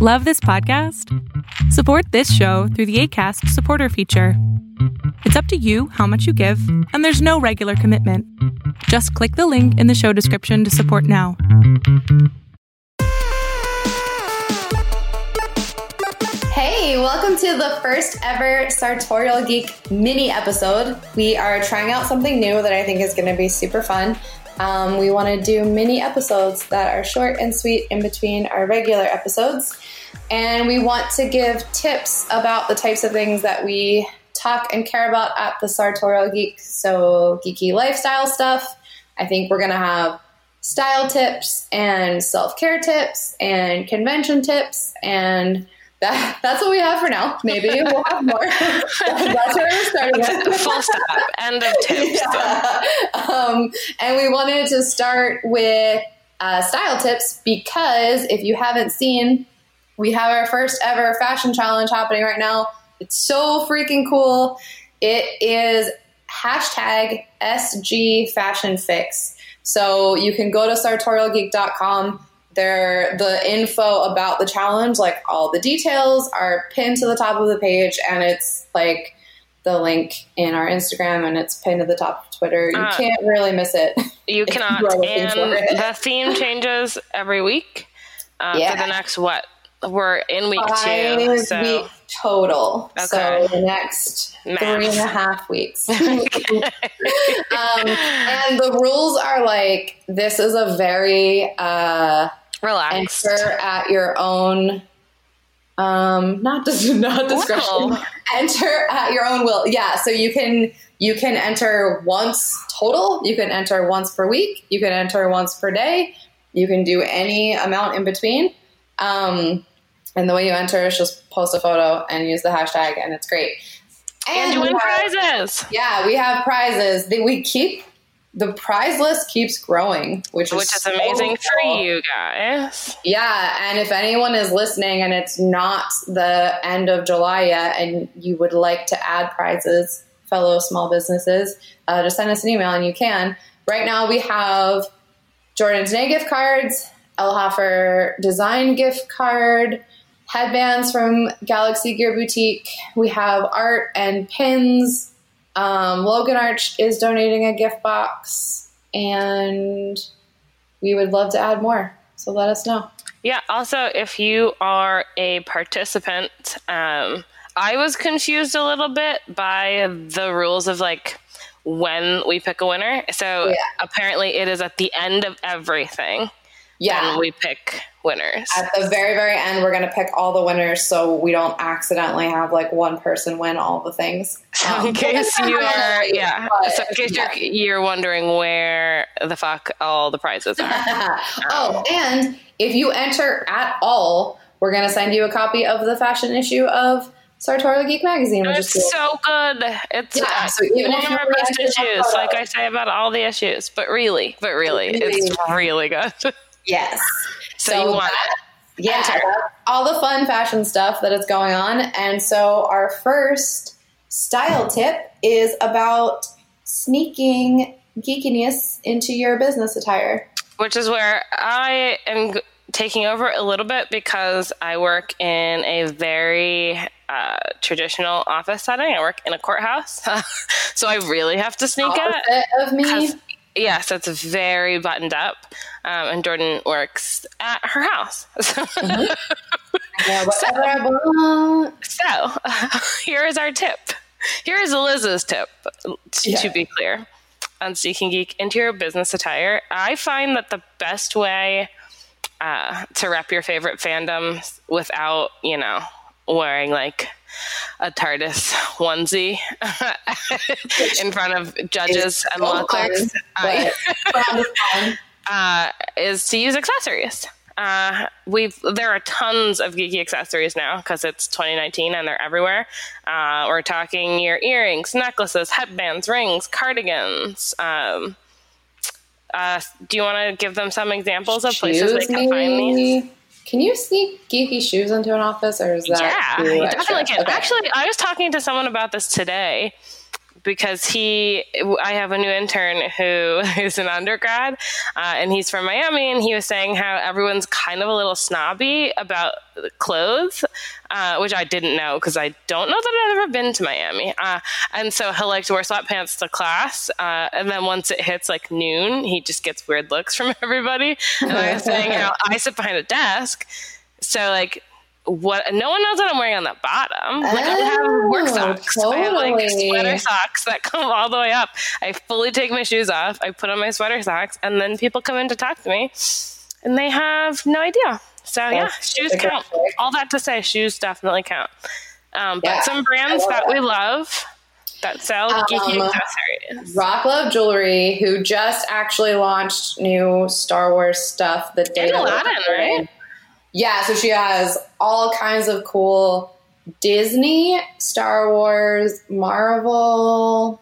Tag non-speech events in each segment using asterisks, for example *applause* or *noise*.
Love this podcast? Support this show through the ACAST supporter feature. It's up to you how much you give, and there's no regular commitment. Just click the link in the show description to support now. Hey, welcome to the first ever Sartorial Geek mini episode. We are trying out something new that I think is going to be super fun. Um, we want to do mini episodes that are short and sweet in between our regular episodes. And we want to give tips about the types of things that we talk and care about at the Sartorial Geek. So, geeky lifestyle stuff. I think we're going to have style tips and self care tips and convention tips and that, *laughs* that's what we have for now. Maybe we'll have more. *laughs* that's where we're starting *laughs* at. Full stop. End of tips. Yeah. Um, and we wanted to start with uh, style tips because if you haven't seen, we have our first ever fashion challenge happening right now. It's so freaking cool. It is hashtag SG Fashion Fix. So you can go to sartorialgeek.com there, the info about the challenge, like all the details, are pinned to the top of the page, and it's like the link in our Instagram, and it's pinned to the top of Twitter. You Uh, can't really miss it. *laughs* You cannot. you and the theme *laughs* changes every week uh, Yeah. for the next what? We're in week two. Five So weeks total. Okay. So the next Math. three and a half weeks. *laughs* um, and the rules are like this is a very uh, relax. enter at your own um not dis- *laughs* not discretion. Will. enter at your own will. Yeah so you can you can enter once total. You can enter once per week. You can enter once per day. You can do any amount in between. Um and the way you enter is just post a photo and use the hashtag and it's great. And you win have- prizes. yeah we have prizes. We keep the prize list keeps growing which is Which is so amazing for cool. you guys. Yeah, and if anyone is listening and it's not the end of July yet and you would like to add prizes, fellow small businesses, uh, just send us an email and you can. Right now we have Jordan's Day gift cards, Elhoffer Design gift card, headbands from Galaxy Gear Boutique. We have art and pins. Um, Logan Arch is donating a gift box, and we would love to add more. So let us know. Yeah. Also, if you are a participant, um, I was confused a little bit by the rules of like when we pick a winner. So Yeah. apparently, it is at the end of everything. Yeah. we pick winners. At the very, very end, we're going to pick all the winners so we don't accidentally have like one person win all the things. Um, in case you are, yeah. but, So in case yeah. you're you're wondering where the fuck all the prizes are. *laughs* oh, and if you enter at all, we're going to send you a copy of the fashion issue of Sartorial Geek Magazine, which is It's cool. so good. It's Yeah, uh, so even one of our best issues, like I say about all the issues. But really, but Really. it's really good. *laughs* yes. So, you want that- it. Yeah, all the fun fashion stuff that is going on. And so our first style tip is about sneaking geekiness into your business attire. which is where I am g- taking over a little bit because I work in a very uh, traditional office setting. I work in a courthouse, *laughs* so I really have to sneak it. Opposite of me. 'Cause- Yes, it's very buttoned up, um, and Jordan works at her house. *laughs* Yeah, *laughs* whatever I want. so, *laughs* here is our tip. Here is Liz's tip, t- Yeah. to be clear, on Seeking Geek into your business attire. I find that the best way uh, to rep your favorite fandoms without, you know, wearing like a TARDIS onesie *laughs* in front of judges and law clerks uh, is to use accessories. Uh, we've there are tons of geeky accessories now because it's 2019 and they're everywhere. Uh, we're talking your earrings, necklaces, headbands, rings, cardigans. Um, uh, do you want to give them some examples of places they can find these? Can you sneak geeky shoes into an office, or is that Yeah, you definitely can. Okay. Actually, I was talking to someone about this today because he, I have a new intern who *laughs* is an undergrad, uh, and he's from Miami, and he was saying how everyone's kind of a little snobby about clothes, uh, which I didn't know because I don't know that I've ever been to Miami. Uh, and so he'll like to wear sweatpants to class, uh, and then once it hits like noon, he just gets weird looks from *laughs* everybody. And I was saying how *laughs* I sit behind a desk, so like what no one knows what I'm wearing on the bottom. Like oh, I have work oh, socks. Totally. I have like sweater socks that come all the way up. I fully take my shoes off. I put on my sweater socks, and then people come in to talk to me, and they have no idea. So That's yeah, shoes count. All that to say, shoes definitely count. Um, but yeah, some brands that, that, we love that sell um, geeky accessories. Rock Love Jewelry, who just actually launched new Star Wars stuff the day. Aladdin, right? Yeah, so she has all kinds of cool Disney, Star Wars, Marvel.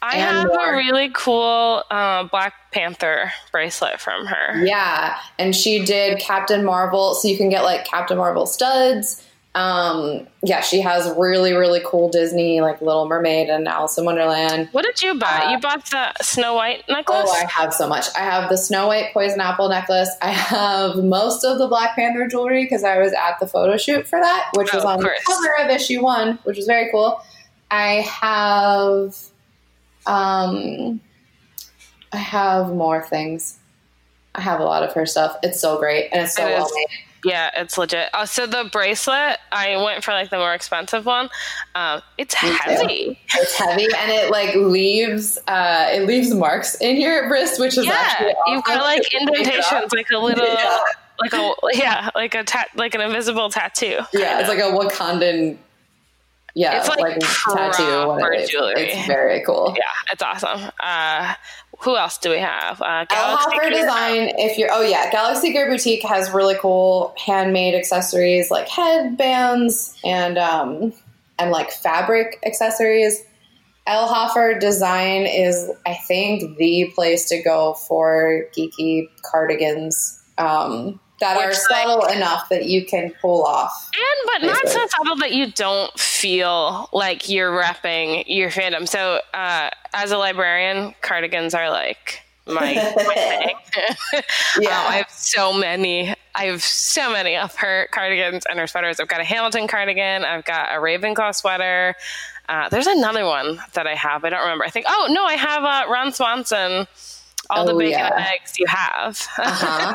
I have more. a really cool uh, Black Panther bracelet from her. Yeah, and she did Captain Marvel, so you can get like Captain Marvel studs. Um, yeah, she has really, really cool Disney, like Little Mermaid and Alice in Wonderland. What did you buy? Uh, you bought the Snow White necklace? Oh, I have so much. I have the Snow White Poison Apple necklace. I have most of the Black Panther jewelry because I was at the photo shoot for that, which oh, was on the cover of issue one, which was very cool. I have, um, I have more things. I have a lot of her stuff. It's so great and it's so it well made. Yeah, it's legit. Uh, so the bracelet, I went for like the more expensive one. Um, it's heavy. It's heavy, and it like leaves uh, it leaves marks in your wrist, which is yeah, you've got like indentations, like a little. *laughs* Yeah. Like a yeah, like a tat, like an invisible tattoo. Yeah, it's like a Wakandan yeah, it's like, like tattoo. Jewelry. It's very cool. Yeah, it's awesome. Uh, who else do we have? Uh, Galaxy Design. If you're, oh yeah, Galaxy Gear Boutique has really cool handmade accessories like headbands and um, and like fabric accessories. Hoffer Design is, I think, the place to go for geeky cardigans. Um, that Which, are subtle like, enough that you can pull off. And but not so subtle that you don't feel like you're repping your fandom. So uh, as a librarian, cardigans are like my, my *laughs* thing. *laughs* yeah. Um, I have so many. I have so many of her cardigans and her sweaters. I've got a Hamilton cardigan. I've got a Ravenclaw sweater. Uh, there's another one that I have. I don't remember. I think. Oh no, I have uh, Ron Swanson all oh, the bacon yeah. and eggs you have. *laughs* uh-huh.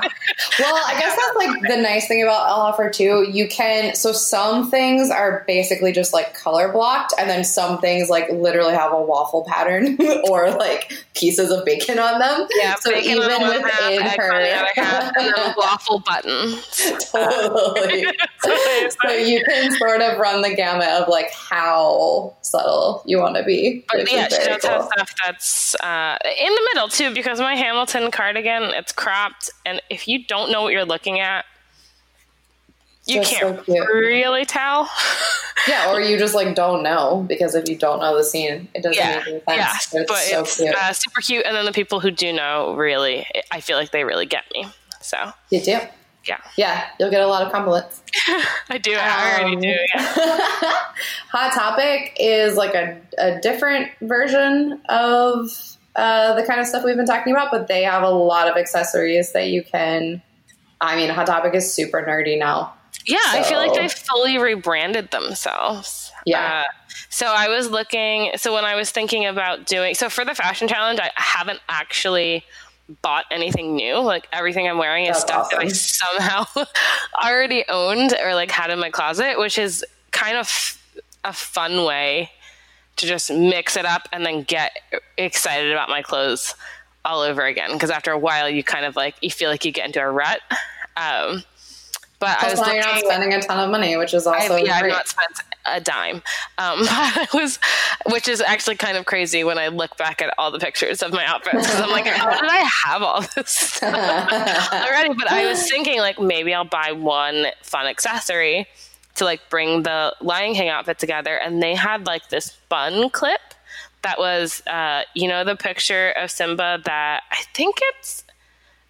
Well, I guess that's like the nice thing about Offer too. You can so some things are basically just like color blocked, and then some things like literally have a waffle pattern *laughs* or like pieces of bacon on them. Yeah, so even within half, her half, and then *laughs* waffle button. totally. *laughs* so you can sort of run the gamut of like how subtle you want to be. But yeah, she does cool. have stuff that's uh, in the middle too because my Hamilton cardigan, it's cropped, and if you don't know what you're looking at, you just can't so really tell. yeah, or you just like don't know because if you don't know the scene, it doesn't yeah, make any sense. Yeah, it's but so it's cute. Uh, super cute, and then the people who do know really, I feel like they really get me. So you do. Yeah. Yeah, you'll get a lot of compliments. *laughs* I do. I already um, do. Yeah. *laughs* Hot Topic is like a, a different version of uh, the kind of stuff we've been talking about, but they have a lot of accessories that you can. I mean, Hot Topic is super nerdy now. Yeah, so. I feel like they fully rebranded themselves. Yeah. Uh, so I was looking. So when I was thinking about doing, so for the fashion challenge, I haven't actually bought anything new. Like everything I'm wearing is stuff awesome. that I somehow *laughs* already owned or like had in my closet, which is kind of a fun way to just mix it up and then get excited about my clothes all over again. Because after a while, you kind of like you feel like you get into a rut. Um, but Plus I was looking, you're not spending a ton of money, which is also I, yeah, great. I've not spent a dime. Um, *laughs* I was, which is actually kind of crazy when I look back at all the pictures of my outfits because I'm like, how did I *laughs* have all this stuff *laughs* already? But I was thinking like maybe I'll buy one fun accessory to like bring the Lion King outfit together, and they had like this bun clip that was, uh, you know, the picture of Simba that I think it's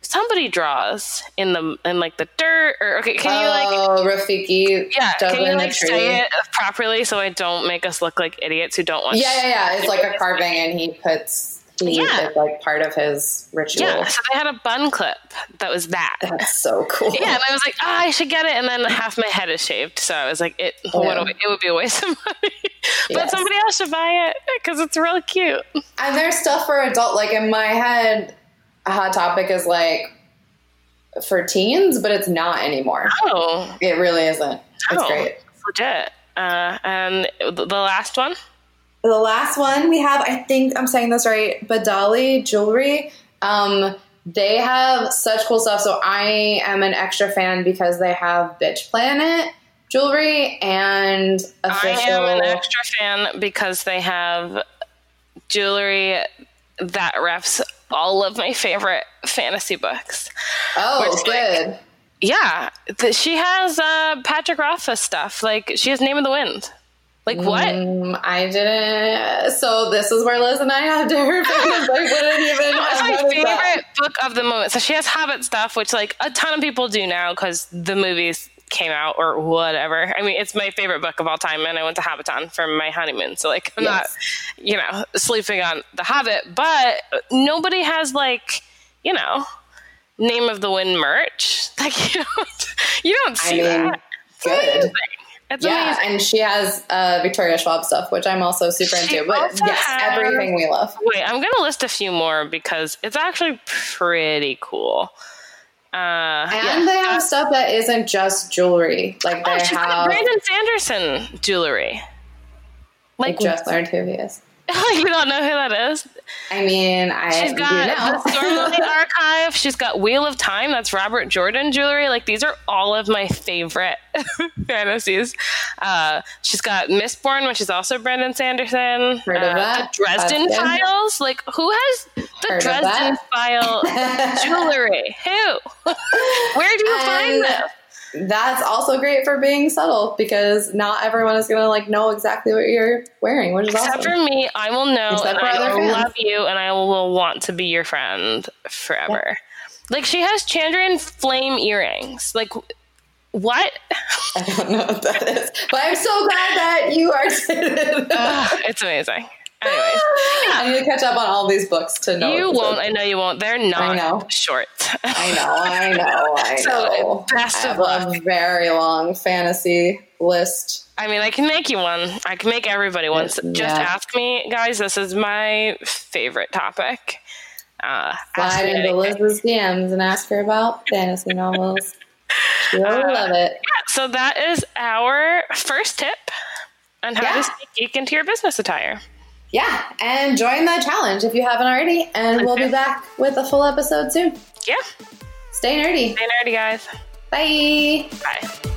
somebody draws in the in like the dirt or okay can you like oh, Rafiki. yeah can you like say it properly so i don't make us look like idiots who don't want Yeah, yeah, yeah. It's like a *laughs* carving, and he puts. He, Yeah. It's like part of his ritual. yeah so they had a bun clip that was that That's so cool. yeah and i was like oh i should get it and then half my head is shaved so i was like it what a, it would be a waste of *laughs* money but Yes. somebody else should buy it because it's really cute And there's stuff for adult. Like in my head, hot topic is like for teens, but it's not anymore. oh It really isn't. It's oh, great. it's legit uh, and the the last one The last one we have, I think I'm saying this right, Badali Jewelry. Um, they have such cool stuff. So I am an extra fan because they have Bitch Planet jewelry and official. I am an extra fan because they have jewelry that reps all of my favorite fantasy books. oh, it's like- good. Yeah, th- she has uh, Patrick Rothfuss stuff. Like she has Name of the Wind. Like what? Um, I didn't. So this is where Liz and I have different opinions. I wouldn't even. *laughs* It's my noticed that. favorite book of the moment. So she has Hobbit stuff, which like a ton of people do now because the movies came out or whatever. I mean, it's my favorite book of all time, and I went to Hobbiton for my honeymoon. So like, I'm not, you know, sleeping on the Hobbit, but nobody has like, you know, name of the wind merch. *laughs* Like you don't, you don't I see mean, that. It's good. amazing. It's Yeah, amazing. and she has uh, Victoria Schwab stuff, which I'm also super She into. But yes, has- everything we love. Wait, I'm gonna list a few more because it's actually pretty cool. Uh, And they have stuff that isn't just jewelry. Like Oh, they she's got have. Brandon Sanderson jewelry. I Like, just learned who he is. you don't know who that is? I mean, I She's got now. the Stormlight Archive. She's got Wheel of Time. That's Robert Jordan jewelry. Like these are all of my favorite *laughs* fantasies. Uh, she's got Mistborn, which is also Brandon Sanderson. Heard of Uh, that. The Dresden That's. Files. Like who has the Heard Dresden. File *laughs* jewelry? Who? *laughs* Where do you find And- this? That's also great for being subtle because not everyone is gonna like know exactly what you're wearing, which is Except awesome. for me, I will know Except and I will love you and I will want to be your friend forever. Like she has Chandrian flame earrings. Like what? I don't know what that is, but I'm so glad that you are. *laughs* Ugh, it's amazing. Anyways, I need to catch up on all these books to know. you won't. I know you won't. They're not know. short. I know, I know, I *laughs* So, know. best I of luck. a very long fantasy list. I mean, I can make you one. I can make everybody one. So Just Yeah. ask me, guys. This is my favorite topic. Uh, Slide into. Liz's DMs and ask her about fantasy novels. She'll love it. So that is our first tip on how Yeah. to sneak geek into your business attire. Yeah, and join the challenge if you haven't already. And we'll be back with a full episode soon. Yeah. Stay nerdy. Stay nerdy, guys. Bye. Bye.